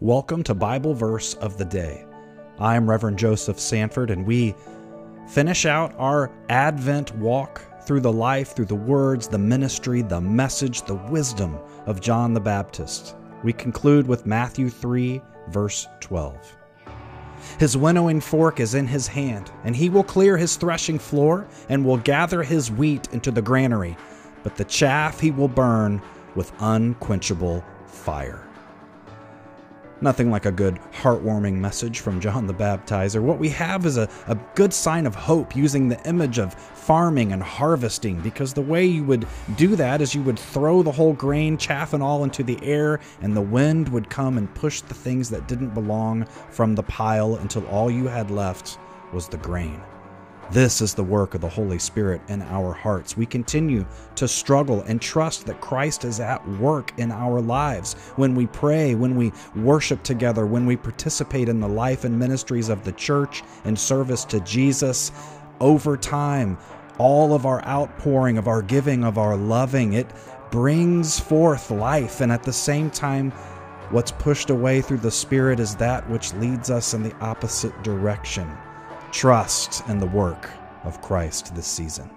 Welcome to Bible Verse of the Day. I'm Reverend Joseph Sanford, and we finish out our Advent walk through the life, through the words, the ministry, the message, the wisdom of John the Baptist. We conclude with Matthew 3, verse 12. His winnowing fork is in his hand, and he will clear his threshing floor and will gather his wheat into the granary, but the chaff he will burn with unquenchable fire. Nothing like a good, heartwarming message from John the Baptizer. What we have is a, a good sign of hope using the image of farming and harvesting, because the way you would do that is you would throw the whole grain, chaff and all, into the air, and the wind would come and push the things that didn't belong from the pile until all you had left was the grain. This is the work of the Holy Spirit in our hearts. We continue to struggle and trust that Christ is at work in our lives. When we pray, when we worship together, when we participate in the life and ministries of the church and service to Jesus, over time, all of our outpouring, of our giving, of our loving, it brings forth life. And at the same time, what's pushed away through the Spirit is that which leads us in the opposite direction trust in the work of Christ this season.